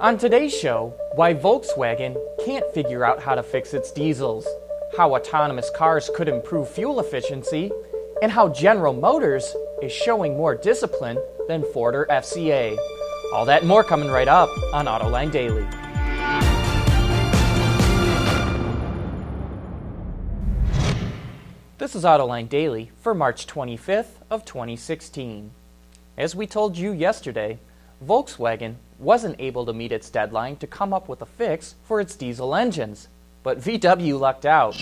On today's show, why Volkswagen can't figure out how to fix its diesels, how autonomous cars could improve fuel efficiency, and how General Motors is showing more discipline than Ford or FCA. All that and more coming right up on Autoline Daily. This is Autoline Daily for March 25th of 2016. As we told you yesterday, Volkswagen wasn't able to meet its deadline to come up with a fix for its diesel engines, but VW lucked out.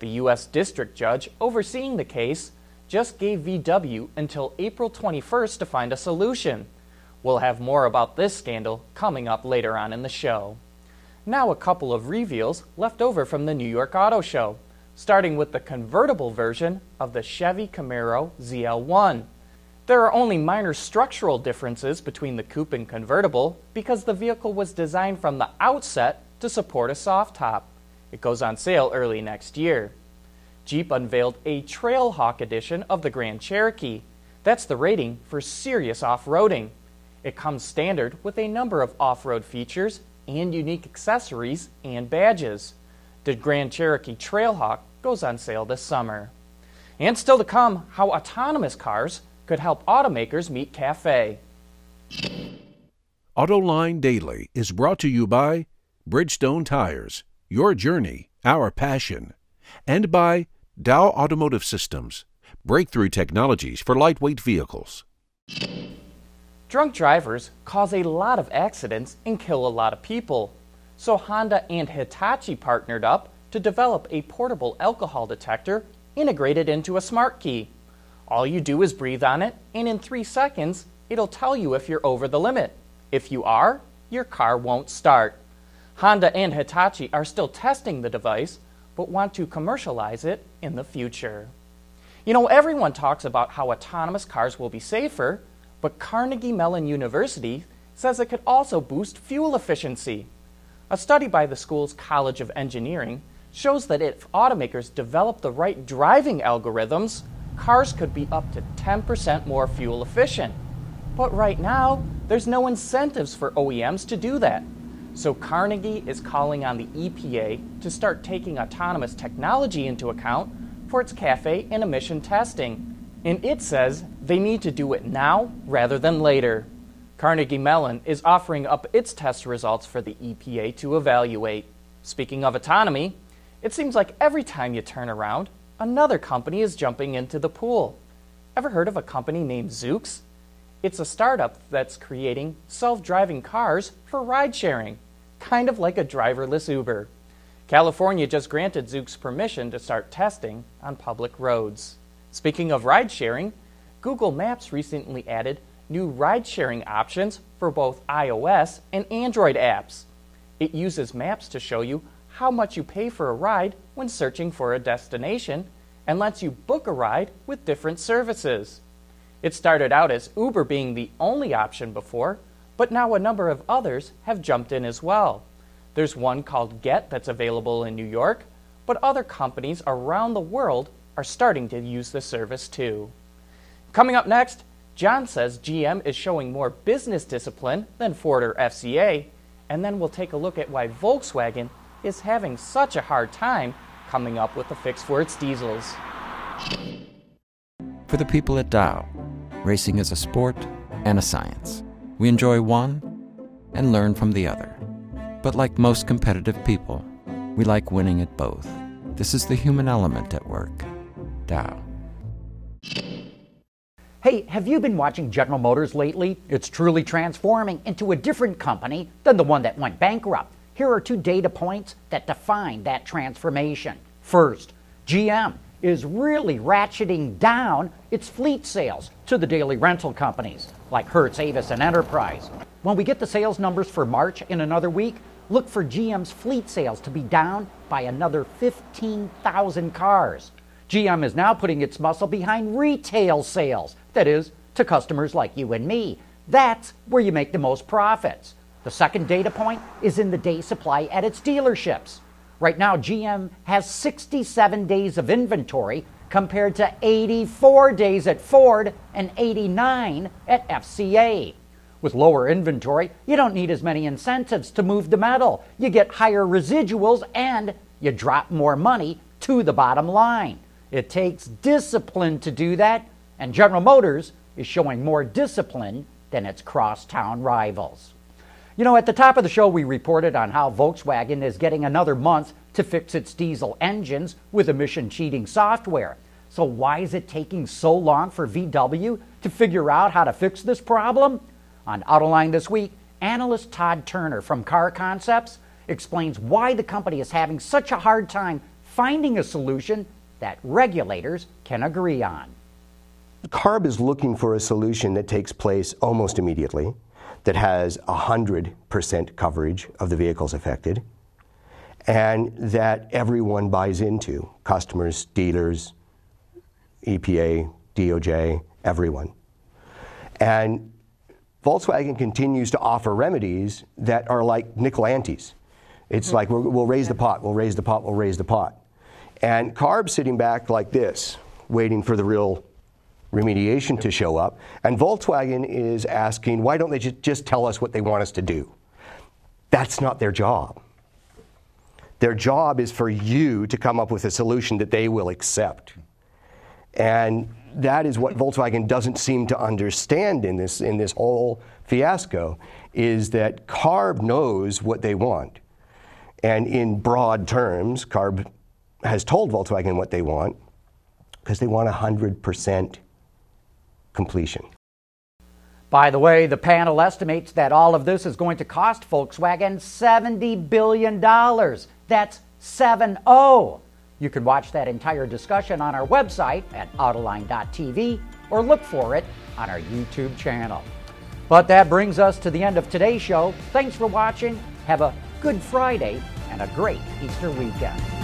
The U.S. District Judge overseeing the case just gave VW until April 21st to find a solution. We'll have more about this scandal coming up later on in the show. Now, a couple of reveals left over from the New York Auto Show, starting with the convertible version of the Chevy Camaro ZL1. There are only minor structural differences between the coupe and convertible because the vehicle was designed from the outset to support a soft top. It goes on sale early next year. Jeep unveiled a Trailhawk edition of the Grand Cherokee. That's the rating for serious off roading. It comes standard with a number of off road features and unique accessories and badges. The Grand Cherokee Trailhawk goes on sale this summer. And still to come, how autonomous cars could help automakers meet CAFE. AutoLine Daily is brought to you by Bridgestone Tires, your journey, our passion, and by Dow Automotive Systems, breakthrough technologies for lightweight vehicles. Drunk drivers cause a lot of accidents and kill a lot of people. So Honda and Hitachi partnered up to develop a portable alcohol detector integrated into a smart key. All you do is breathe on it, and in three seconds, it'll tell you if you're over the limit. If you are, your car won't start. Honda and Hitachi are still testing the device, but want to commercialize it in the future. You know, everyone talks about how autonomous cars will be safer, but Carnegie Mellon University says it could also boost fuel efficiency. A study by the school's College of Engineering shows that if automakers develop the right driving algorithms, cars could be up to 10% more fuel efficient. But right now, there's no incentives for OEMs to do that. So Carnegie is calling on the EPA to start taking autonomous technology into account for its CAFE and emission testing. And it says they need to do it now rather than later. Carnegie Mellon is offering up its test results for the EPA to evaluate. Speaking of autonomy, it seems like every time you turn around, another company is jumping into the pool. Ever heard of a company named Zoox? It's a startup that's creating self driving cars for ride sharing, kind of like a driverless Uber. California just granted Zoox permission to start testing on public roads. Speaking of ride sharing, Google Maps recently added new ride sharing options for both iOS and Android apps. It uses maps to show you how much you pay for a ride when searching for a destination and lets you book a ride with different services. It started out as Uber being the only option before, but now a number of others have jumped in as well. There's one called Gett that's available in New York, but other companies around the world are starting to use the service too. Coming up next, John says GM is showing more business discipline than Ford or FCA, and then we'll take a look at why Volkswagen is having such a hard time coming up with a fix for its diesels. For the people at Dow, racing is a sport and a science. We enjoy one and learn from the other. But like most competitive people, we like winning at both. This is the human element at work. Dow. Hey, have you been watching General Motors lately? It's truly transforming into a different company than the one that went bankrupt. Here are two data points that define that transformation. First, GM is really ratcheting down its fleet sales to the daily rental companies like Hertz, Avis, and Enterprise. When we get the sales numbers for March in another week, look for GM's fleet sales to be down by another 15,000 cars. GM is now putting its muscle behind retail sales, that is, to customers like you and me. That's where you make the most profits. The second data point is in the day supply at its dealerships. Right now, GM has 67 days of inventory compared to 84 days at Ford and 89 at FCA. With lower inventory, you don't need as many incentives to move the metal. You get higher residuals and you drop more money to the bottom line. It takes discipline to do that, and General Motors is showing more discipline than its crosstown rivals. You know, at the top of the show, we reported on how Volkswagen is getting another month to fix its diesel engines with emission cheating software. So, why is it taking so long for VW to figure out how to fix this problem? On Autoline this week, analyst Todd Turner from Car Concepts explains why the company is having such a hard time finding a solution that regulators can agree on. CARB is looking for a solution that takes place almost immediately, that has 100% coverage of the vehicles affected, and that everyone buys into customers, dealers, EPA, DOJ, everyone. And Volkswagen continues to offer remedies that are like nickel antes. It's mm-hmm. like we will raise the pot, we'll raise the pot, we'll raise the pot. And CARB sitting back like this, waiting for the real remediation to show up. And Volkswagen is asking, why don't they just tell us what they want us to do? That's not their job. Their job is for you to come up with a solution that they will accept. And that is what Volkswagen doesn't seem to understand in this, in this whole fiasco, is that CARB knows what they want. And in broad terms, CARB has told Volkswagen what they want because they want 100% completion. By the way, the panel estimates that all of this is going to cost Volkswagen $70 billion. That's 7 0. You can watch that entire discussion on our website at Autoline.tv or look for it on our YouTube channel. But that brings us to the end of today's show. Thanks for watching. Have a good Friday and a great Easter weekend.